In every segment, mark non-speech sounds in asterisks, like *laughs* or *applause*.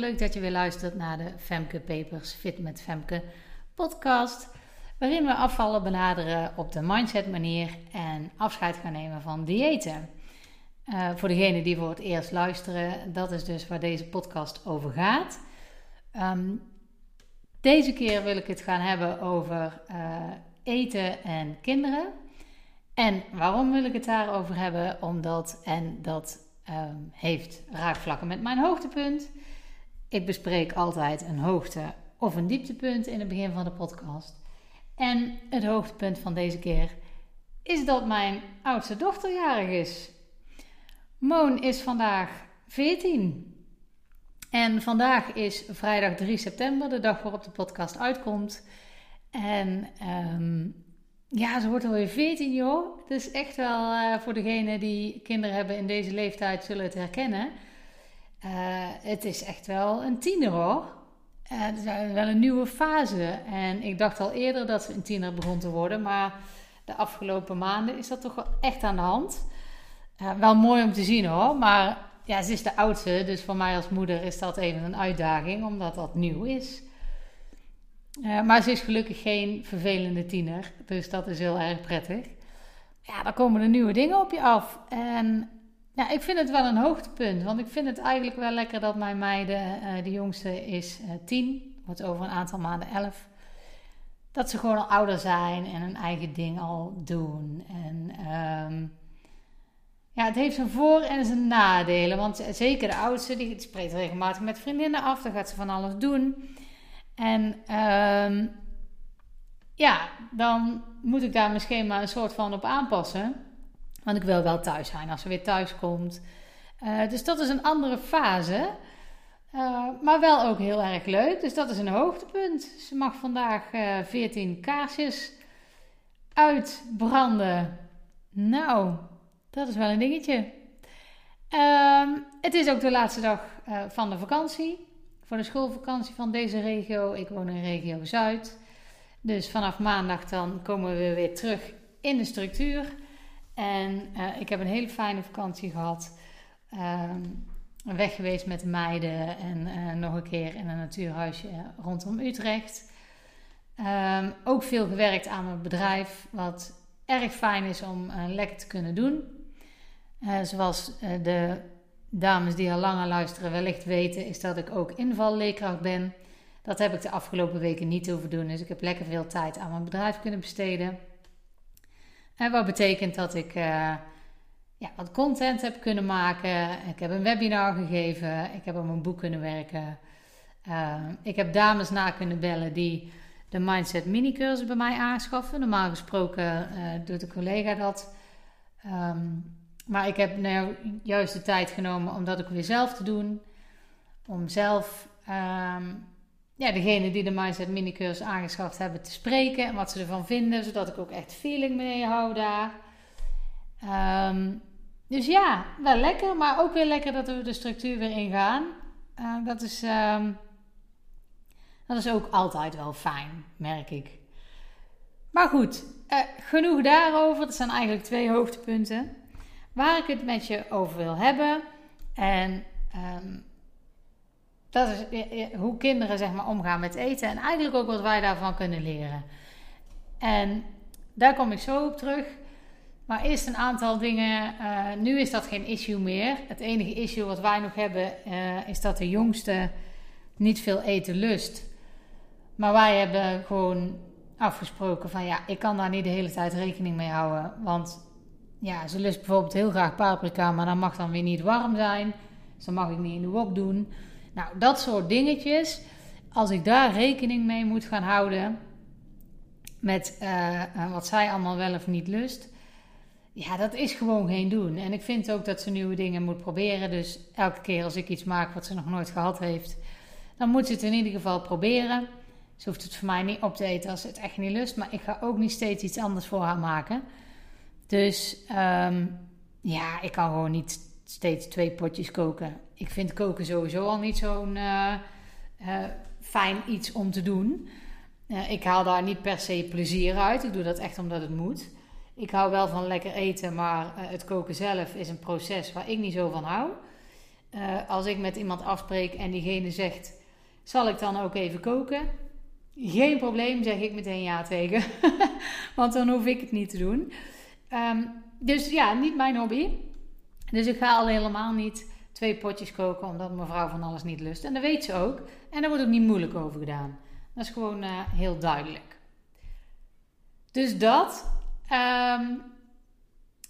Leuk dat je weer luistert naar de Femke Papers Fit met Femke podcast. Waarin we afvallen benaderen op de mindset manier en afscheid gaan nemen van diëten. Uh, voor degenen die voor het eerst luisteren, dat is dus waar deze podcast over gaat. Um, deze keer wil ik het gaan hebben over uh, eten en kinderen. En waarom wil ik het daarover hebben? Omdat, en dat um, heeft raakvlakken met mijn hoogtepunt. Ik bespreek altijd een hoogte of een dieptepunt in het begin van de podcast. En het hoogtepunt van deze keer is dat mijn oudste dochter jarig is. Moon is vandaag 14. En vandaag is vrijdag 3 september, de dag waarop de podcast uitkomt. En um, ja, ze wordt alweer 14, joh. Dus echt wel uh, voor degenen die kinderen hebben in deze leeftijd zullen het herkennen. Uh, het is echt wel een tiener hoor. Uh, het is wel een nieuwe fase. En ik dacht al eerder dat ze een tiener begon te worden. Maar de afgelopen maanden is dat toch wel echt aan de hand. wel mooi om te zien hoor. Maar ja, ze is de oudste. Dus voor mij als moeder is dat even een uitdaging. Omdat dat nieuw is. Maar ze is gelukkig geen vervelende tiener. Dus dat is heel erg prettig. Ja, dan komen er nieuwe dingen op je af. En ja, ik vind het wel een hoogtepunt. Want ik vind het eigenlijk wel lekker dat mijn meiden, uh, de jongste is uh, tien, wordt over een aantal maanden elf. Dat ze gewoon al ouder zijn en hun eigen ding al doen. En um, ja, het heeft zijn voor- en zijn nadelen. Want zeker de oudste, die spreekt regelmatig met vriendinnen af. Dan gaat ze van alles doen. En um, ja, dan moet ik daar misschien maar een soort van op aanpassen. Want ik wil wel thuis zijn als ze weer thuis komt. Uh, dus dat is een andere fase. Uh, maar wel ook heel erg leuk. Dus dat is een hoogtepunt. Ze mag vandaag uh, eh, 14 kaarsjes uitbranden. Nou, dat is wel een dingetje. Um, het is ook de laatste dag van de vakantie voor de schoolvakantie van deze regio. Ik woon in regio Zuid. Dus vanaf maandag dan komen we weer terug in de structuur. En uh, ik heb een hele fijne vakantie gehad. Uh, weg geweest met de meiden en uh, nog een keer in een natuurhuisje rondom Utrecht. Um, ook veel gewerkt aan mijn bedrijf, wat erg fijn is om uh, lekker te kunnen doen. zoals de dames die al langer luisteren wellicht weten, is dat ik ook invalleerkracht ben. Dat heb ik de afgelopen weken niet hoeven doen. Dus ik heb lekker veel tijd aan mijn bedrijf kunnen besteden. En wat betekent dat ik uh, ja, wat content heb kunnen maken. Ik heb een webinar gegeven. Ik heb op mijn boek kunnen werken. Uh, ik heb dames na kunnen bellen die de Mindset mini-cursus bij mij aanschaffen. Normaal gesproken uh, doet de collega dat. Um, maar ik heb nou juist de tijd genomen om dat ook weer zelf te doen. Om zelf um, ja, degene die de Mindset Minicursus aangeschaft hebben te spreken en wat ze ervan vinden, zodat ik ook echt feeling mee hou daar. Um, dus ja, wel lekker, maar ook weer lekker dat we de structuur weer ingaan. Uh, dat, is, um, dat is ook altijd wel fijn, merk ik. Maar goed, uh, genoeg daarover. Dat zijn eigenlijk twee hoogtepunten waar ik het met je over wil hebben. En um, dat is hoe kinderen zeg maar, omgaan met eten. En eigenlijk ook wat wij daarvan kunnen leren. En daar kom ik zo op terug. Maar eerst een aantal dingen. Uh, nu is dat geen issue meer. Het enige issue wat wij nog hebben uh, is dat de jongste niet veel eten lust. Maar wij hebben gewoon afgesproken van ja, ik kan daar niet de hele tijd rekening mee houden. Want ja, ze lust bijvoorbeeld heel graag paprika, maar dan mag dan weer niet warm zijn. Dus mag ik niet in de wok doen. Nou, dat soort dingetjes. Als ik daar rekening mee moet gaan houden met uh, wat zij allemaal wel of niet lust. Ja, dat is gewoon geen doen. En ik vind ook dat ze nieuwe dingen moet proberen. Dus elke keer als ik iets maak wat ze nog nooit gehad heeft, dan moet ze het in ieder geval proberen. Ze hoeft het voor mij niet op te eten als ze het echt niet lust. Maar ik ga ook niet steeds iets anders voor haar maken. Dus um, ja, ik kan gewoon niet steeds twee potjes koken. Ik vind koken sowieso al niet zo'n uh, uh, fijn iets om te doen. Uh, ik haal daar niet per se plezier uit. Ik doe dat echt omdat het moet. Ik hou wel van lekker eten, maar het koken zelf is een proces waar ik niet zo van hou. als ik met iemand afspreek en diegene zegt: Zal ik dan ook even koken? Geen probleem, zeg ik meteen ja tegen. *laughs* Want dan hoef ik het niet te doen. Ehm, dus ja, niet mijn hobby. Dus ik ga al helemaal niet twee potjes koken omdat mevrouw van alles niet lust. En dat weet ze ook. En daar wordt ook niet moeilijk over gedaan. Dat is gewoon uh, heel duidelijk. Dus dat. Ehm,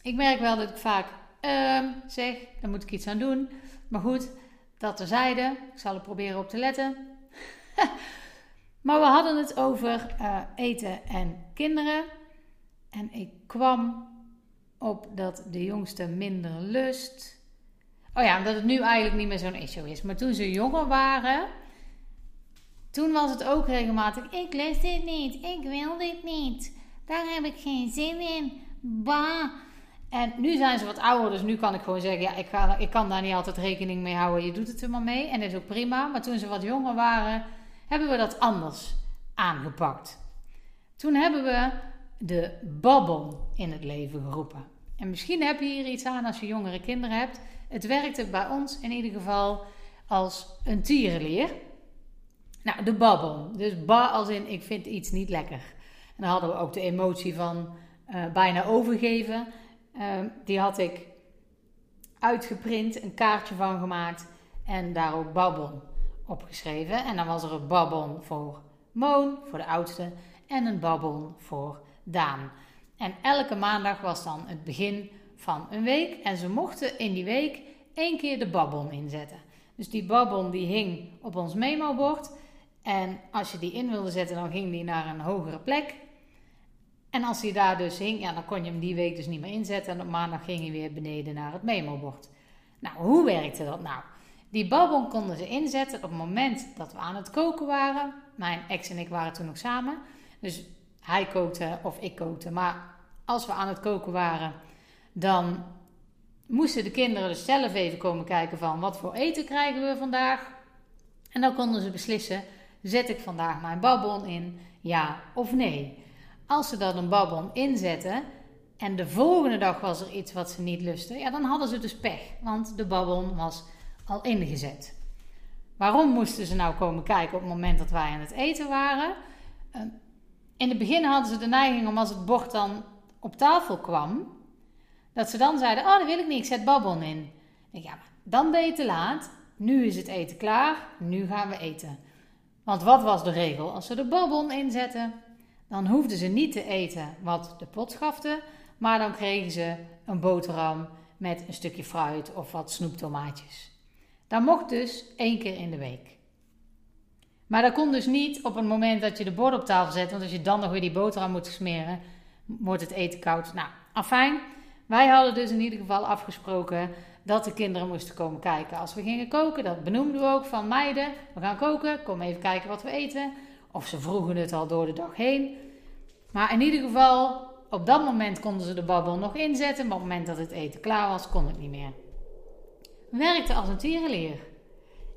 ik merk wel dat ik vaak um, zeg, daar moet ik iets aan doen. Maar goed, dat terzijde. Ik zal er proberen op te letten. *laughs* maar we hadden het over uh, eten en kinderen. En ik kwam op dat de jongste minder lust. Oh ja, omdat het nu eigenlijk niet meer zo'n issue is. Maar toen ze jonger waren, toen was het ook regelmatig: ik lust dit niet, ik wil dit niet, daar heb ik geen zin in. Bah. En nu zijn ze wat ouder, dus nu kan ik gewoon zeggen: ja, ik, ga, ik kan daar niet altijd rekening mee houden. Je doet het er maar mee en dat is ook prima. Maar toen ze wat jonger waren, hebben we dat anders aangepakt. Toen hebben we de babbel in het leven geroepen. En misschien heb je hier iets aan als je jongere kinderen hebt. Het werkte bij ons in ieder geval als een tierenleer. Nou, de babbel. Dus ba als in ik vind iets niet lekker. En dan hadden we ook de emotie van uh, bijna overgeven. Uh, die had ik uitgeprint, een kaartje van gemaakt en daar ook babbel opgeschreven. En dan was er een babbel voor Moon, voor de oudste, en een babbel voor En elke maandag was dan het begin van een week. En ze mochten in die week één keer de babbon inzetten. Dus die babbon die hing op ons memo-bord. En als je die in wilde zetten, dan ging die naar een hogere plek. En als die daar dus hing, ja, dan kon je hem die week dus niet meer inzetten. En op maandag ging hij weer beneden naar het memo-bord. Nou, hoe werkte dat nou? Die babbon konden ze inzetten op het moment dat we aan het koken waren. Mijn ex en ik waren toen nog samen. Dus hij of ik kookte. Maar als we aan het koken waren, dan moesten de kinderen dus zelf even komen kijken van wat voor eten krijgen we vandaag. En dan konden ze beslissen, zet ik vandaag mijn babbon in, ja of nee. Als ze dan een babbon inzetten en de volgende dag was er iets wat ze niet lusten, ja dan hadden ze dus pech, want de babbon was al ingezet. Waarom moesten ze nou komen kijken op het moment dat wij aan het eten waren? In het begin hadden ze de neiging om als het bord dan op tafel kwam, dat ze dan zeiden: Oh, dat wil ik niet, ik zet babbon in. Ik, ja, dan ben je te laat. Nu is het eten klaar, nu gaan we eten. Want wat was de regel? Als ze de babbon inzetten, dan hoefden ze niet te eten wat de pot schafte, maar dan kregen ze een boterham met een stukje fruit of wat snoeptomaatjes. Dat mocht dus één keer in de week. Maar dat kon dus niet op het moment dat je de bord op tafel zet, want als je dan nog weer die boterham moet smeren, wordt het eten koud. Nou, afijn. Wij hadden dus in ieder geval afgesproken dat de kinderen moesten komen kijken als we gingen koken. Dat benoemden we ook van meiden. We gaan koken, kom even kijken wat we eten. Of ze vroegen het al door de dag heen. Maar in ieder geval, op dat moment konden ze de babbel nog inzetten. Maar op het moment dat het eten klaar was, kon het niet meer. Werkte als een tierenleer.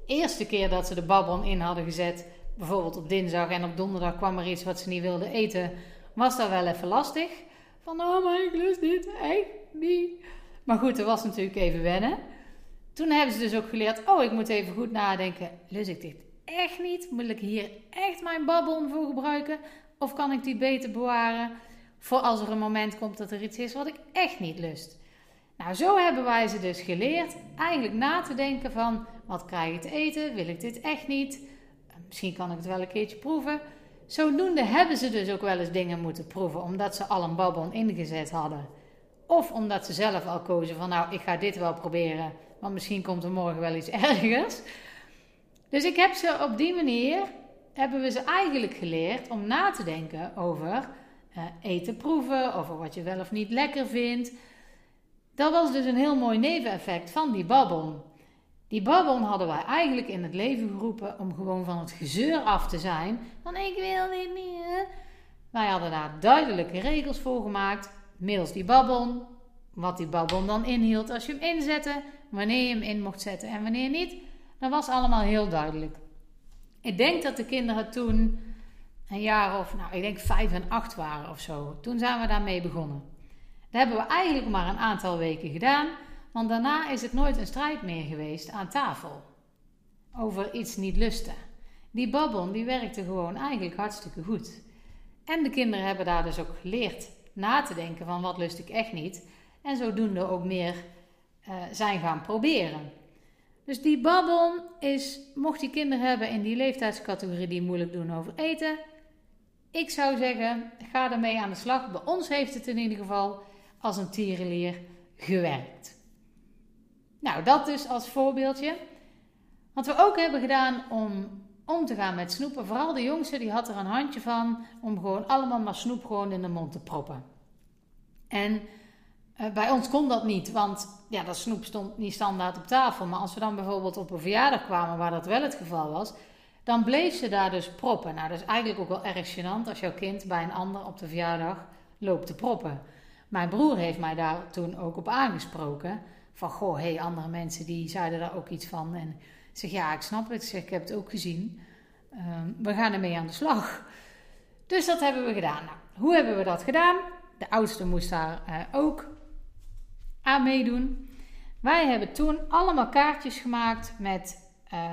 Eerste keer dat ze de babbel in hadden gezet, bijvoorbeeld op dinsdag en op donderdag kwam er iets wat ze niet wilden eten, was dat wel even lastig. Van, oh maar ik lust dit echt niet. Maar goed, dat was natuurlijk even wennen. Toen hebben ze dus ook geleerd, oh ik moet even goed nadenken, lust ik dit echt niet? Moet ik hier echt mijn babbel voor gebruiken? Of kan ik die beter bewaren voor als er een moment komt dat er iets is wat ik echt niet lust? Nou, zo hebben wij ze dus geleerd eigenlijk na te denken van wat krijg ik te eten? Wil ik dit echt niet? Misschien kan ik het wel een keertje proeven. Zodoende hebben ze dus ook wel eens dingen moeten proeven, omdat ze al een babbon ingezet hadden. Of omdat ze zelf al kozen van nou, ik ga dit wel proberen, want misschien komt er morgen wel iets *laughs* ergers. Dus ik heb ze op die manier, hebben we ze eigenlijk geleerd om na te denken over uh, eten proeven, over wat je wel of niet lekker vindt. Dat was dus een heel mooi neveneffect van die babbon. Die babbel hadden wij eigenlijk in het leven geroepen om gewoon van het gezeur af te zijn. Van ik wil dit niet. Wij hadden daar duidelijke regels voor gemaakt. Middels die babbel. Wat die babbel dan inhield als je hem inzette. Wanneer je hem in mocht zetten en wanneer niet. Dat was allemaal heel duidelijk. Ik denk dat de kinderen toen een jaar of, nou, ik denk vijf en acht waren of zo. Toen zijn we daarmee begonnen. Dat hebben we eigenlijk maar een aantal weken gedaan. want daarna is het nooit een strijd meer geweest aan tafel over iets niet lusten. Die babbel die werkte gewoon eigenlijk hartstikke goed. En de kinderen hebben daar dus ook geleerd na te denken van wat lust ik echt niet. En zodoende ook meer uh, zijn gaan proberen. Dus die babbel is, mocht je kinderen hebben in die leeftijdscategorie die moeilijk doen over eten. Ik zou zeggen, ga ermee aan de slag. Bij ons heeft het in ieder geval als een tierenlier gewerkt. Nou, dat dus als voorbeeldje. Wat we ook hebben gedaan om om te gaan met snoepen. Vooral de jongste, die had er een handje van om gewoon allemaal maar snoep gewoon in de mond te proppen. En uh, bij ons kon dat niet, want ja, dat snoep stond niet standaard op tafel. Maar als we dan bijvoorbeeld op een verjaardag kwamen waar dat wel het geval was, dan bleef ze daar dus proppen. Nou, dat is eigenlijk ook wel erg gênant als jouw kind bij een ander op de verjaardag loopt te proppen. Mijn broer heeft mij daar toen ook op aangesproken. Van, goh, hey, andere mensen die zeiden daar ook iets van. En ik zeg, ja, ik snap het. Ik zeg, ik heb het ook gezien. Ehm, we gaan ermee aan de slag. Dus dat hebben we gedaan. Nou, hoe hebben we dat gedaan? De oudste moest daar uh, ook aan meedoen. Wij hebben toen allemaal kaartjes gemaakt met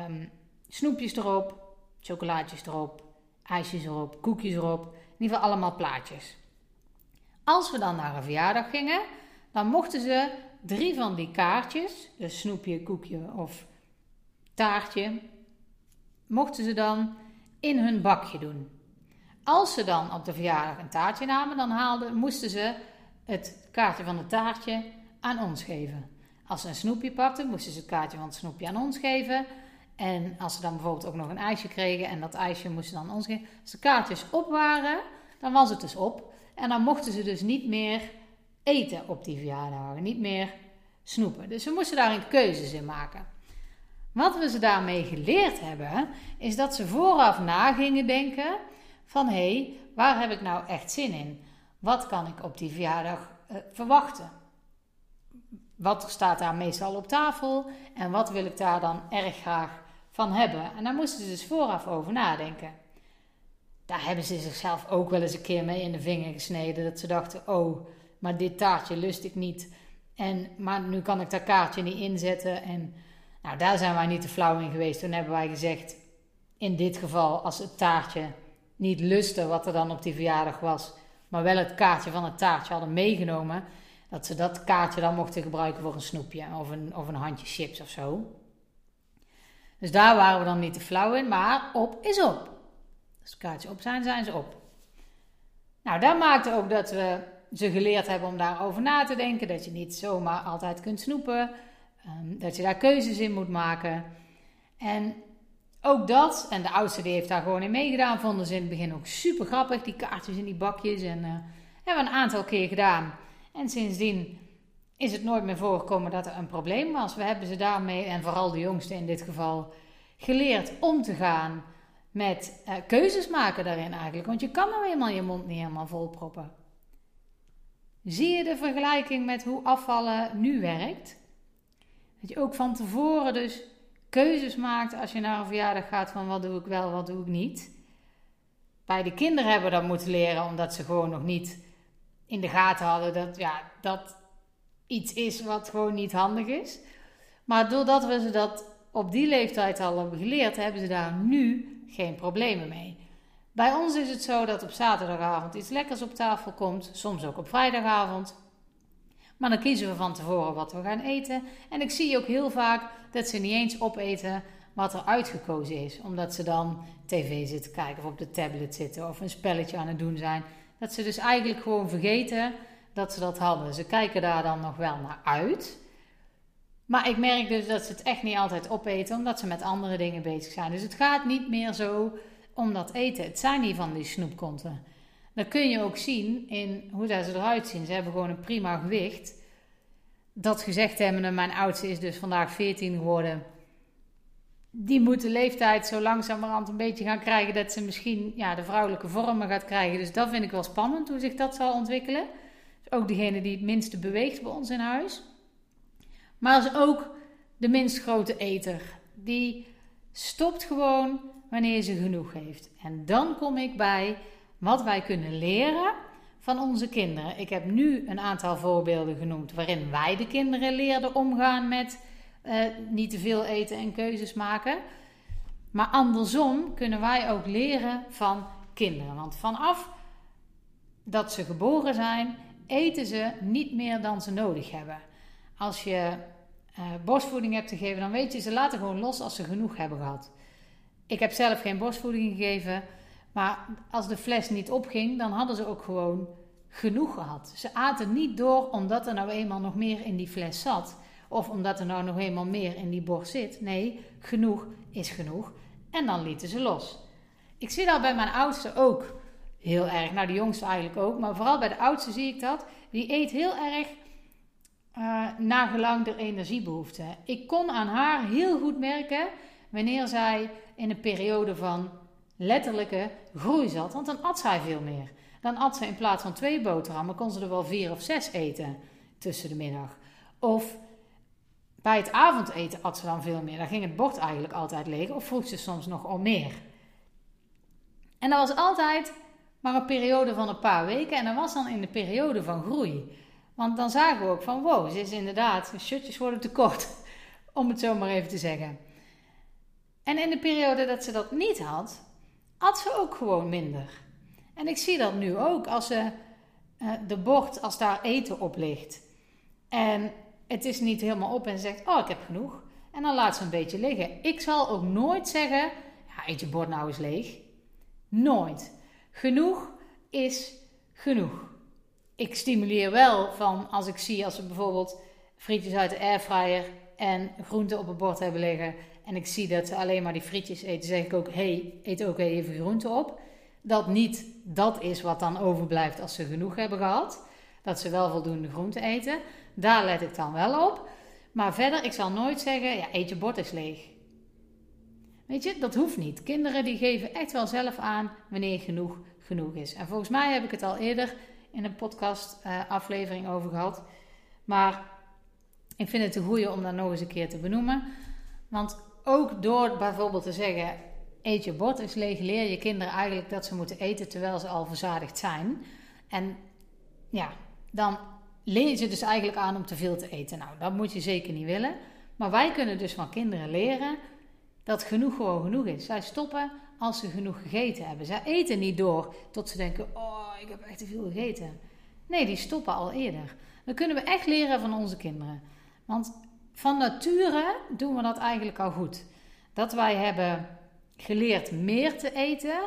um, snoepjes erop, chocolaatjes erop, ijsjes erop, koekjes erop. In ieder geval allemaal plaatjes. Als we dan naar een verjaardag gingen, dan mochten ze drie van die kaartjes, dus snoepje, koekje of taartje, mochten ze dan in hun bakje doen. Als ze dan op de verjaardag een taartje namen, dan haalden, moesten ze het kaartje van het taartje aan ons geven. Als ze een snoepje pakten, moesten ze het kaartje van het snoepje aan ons geven. En als ze dan bijvoorbeeld ook nog een ijsje kregen en dat ijsje moesten ze dan ons geven. Als de kaartjes op waren, dan was het dus op. En dan mochten ze dus niet meer eten op die verjaardagen, niet meer snoepen. Dus ze moesten daar een keuzes in maken. Wat we ze daarmee geleerd hebben, is dat ze vooraf na gingen denken van hé, hey, waar heb ik nou echt zin in? Wat kan ik op die verjaardag uh, verwachten? Wat staat daar meestal op tafel en wat wil ik daar dan erg graag van hebben? En daar moesten ze dus vooraf over nadenken. Daar hebben ze zichzelf ook wel eens een keer mee in de vinger gesneden. Dat ze dachten: oh, maar dit taartje lust ik niet. En, maar nu kan ik dat kaartje niet inzetten. En nou, daar zijn wij niet te flauw in geweest. Toen hebben wij gezegd, in dit geval, als het taartje niet lustte wat er dan op die verjaardag was, maar wel het kaartje van het taartje hadden meegenomen, dat ze dat kaartje dan mochten gebruiken voor een snoepje of een, of een handje chips of zo. Dus daar waren we dan niet te flauw in, maar op is op. Als het kaartje op zijn, zijn ze op. Nou, dat maakte ook dat we ze geleerd hebben om daarover na te denken. Dat je niet zomaar altijd kunt snoepen. Ehm, dat je daar keuzes in moet maken. En ook dat, en de oudste die heeft daar gewoon in meegedaan, vonden ze in het begin ook super grappig, die kaartjes in die bakjes. En uh, hebben we een aantal keer gedaan. En sindsdien is het nooit meer voorgekomen dat er een probleem was. We hebben ze daarmee, en vooral de jongste in dit geval, geleerd om te gaan met uh, keuzes maken daarin eigenlijk. Want je kan nou eenmaal je mond niet helemaal volproppen. Zie je de vergelijking met hoe afvallen nu werkt? Dat je ook van tevoren dus keuzes maakt als je naar een verjaardag gaat van wat doe ik wel, wat doe ik niet. Bij de kinderen hebben we dat moeten leren omdat ze gewoon nog niet in de gaten hadden dat ja, dat iets is wat gewoon niet handig is. Maar doordat we ze dat op die leeftijd al hebben geleerd, hebben ze daar nu geen problemen mee. Bij ons is het zo dat op zaterdagavond iets lekkers op tafel komt, soms ook op vrijdagavond. Maar dan kiezen we van tevoren wat we gaan eten. En ik zie ook heel vaak dat ze niet eens opeten wat er uitgekozen is. Omdat ze dan tv zitten kijken of op de tablet zitten of een spelletje aan het doen zijn. Dat ze dus eigenlijk gewoon vergeten dat ze dat hadden. Ze kijken daar dan nog wel naar uit. Maar ik merk dus dat ze het echt niet altijd opeten, omdat ze met andere dingen bezig zijn. Dus het gaat niet meer zo om dat eten. Het zijn niet van die snoepkonten. Dat kun je ook zien in hoe ze eruit zien. Ze hebben gewoon een prima gewicht. Dat gezegd hebben, mijn oudste is dus vandaag 14 geworden. Die moet de leeftijd zo langzamerhand een beetje gaan krijgen dat ze misschien ja, de vrouwelijke vormen gaat krijgen. Dus dat vind ik wel spannend hoe zich dat zal ontwikkelen. Dus ook degene die het minste beweegt bij ons in huis. Maar is ook de minst grote eter. Die stopt gewoon wanneer ze genoeg heeft. En dan kom ik bij wat wij kunnen leren van onze kinderen. Ik heb nu een aantal voorbeelden genoemd waarin wij de kinderen leerden omgaan met uh, niet te veel eten en keuzes maken. Maar andersom kunnen wij ook leren van kinderen. Want vanaf dat ze geboren zijn, eten ze niet meer dan ze nodig hebben. Als je uh, borstvoeding hebt gegeven, dan weet je, ze laten gewoon los als ze genoeg hebben gehad. Ik heb zelf geen borstvoeding gegeven, maar als de fles niet opging, dan hadden ze ook gewoon genoeg gehad. Ze aten niet door omdat er nou eenmaal nog meer in die fles zat. Of omdat er nou nog eenmaal meer in die borst zit. Nee, genoeg is genoeg. En dan lieten ze los. Ik zie dat bij mijn oudste ook heel erg. Nou, de jongste eigenlijk ook. Maar vooral bij de oudste zie ik dat. Die eet heel erg uh, nagelang de energiebehoefte. Ik kon aan haar heel goed merken wanneer zij in een periode van letterlijke groei zat. Want dan at zij veel meer. Dan at ze in plaats van twee boterhammen, kon ze er wel vier of zes eten tussen de middag. Of bij het avondeten at ze dan veel meer. Dan ging het bord eigenlijk altijd leeg. Of vroeg ze soms nog om meer. En dat was altijd maar een periode van een paar weken. En dat was dan in de periode van groei. Want dan zagen we ook van, wow, ze is inderdaad, shirtjes worden te kort. *laughs* Om het zo maar even te zeggen. En in de periode dat ze dat niet had, at ze ook gewoon minder. En ik zie dat nu ook als ze uh, de bord, als daar eten op ligt. En het is niet helemaal op en ze zegt, oh ik heb genoeg. En dan laat ze een beetje liggen. Ik zal ook nooit zeggen, ja, eet je bord nou eens leeg. Nooit. Genoeg is genoeg. Ik stimuleer wel van als ik zie als we bijvoorbeeld frietjes uit de airfryer en groenten op het bord hebben liggen. En ik zie dat ze alleen maar die frietjes eten, zeg ik ook: hey, eet ook even groenten op. Dat niet dat is wat dan overblijft als ze genoeg hebben gehad. Dat ze wel voldoende groenten eten. Daar let ik dan wel op. Maar verder, ik zal nooit zeggen: ja, eet je bord is leeg. Weet je, dat hoeft niet. Kinderen die geven echt wel zelf aan wanneer genoeg genoeg is. En volgens mij heb ik het al eerder in een podcast uh, aflevering over gehad. Maar ik vind het een goede om dat nog eens een keer te benoemen. Want ook door bijvoorbeeld te zeggen: eet je bord is leeg, leer je kinderen eigenlijk dat ze moeten eten terwijl ze al verzadigd zijn. En ja, dan leer ze dus eigenlijk aan om te veel te eten. Nou, dat moet je zeker niet willen. Maar wij kunnen dus van kinderen leren dat genoeg gewoon genoeg is. Zij stoppen als ze genoeg gegeten hebben. Zij eten niet door tot ze denken: Oh, ik heb echt te veel gegeten. Nee, die stoppen al eerder. Dan kunnen we echt leren van onze kinderen. Want van nature doen we dat eigenlijk al goed. Dat wij hebben geleerd meer te eten,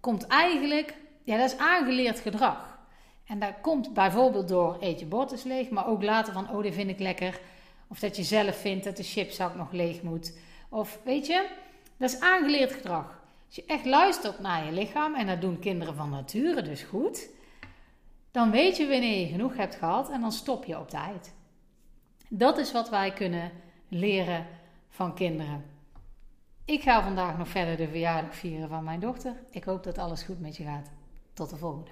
komt eigenlijk, ja, dat is aangeleerd gedrag. En dat komt bijvoorbeeld door eet je bord is leeg, maar ook later van, oh, dit vind ik lekker. Of dat je zelf vindt dat de chipzak nog leeg moet. Of weet je, dat is aangeleerd gedrag. Als je echt luistert naar je lichaam, en dat doen kinderen van nature dus goed, dan weet je wanneer je genoeg hebt gehad en dan stop je op tijd. Dat is wat wij kunnen leren van kinderen. Ik ga vandaag nog verder de verjaardag vieren van mijn dochter. Ik hoop dat alles goed met je gaat. Tot de volgende.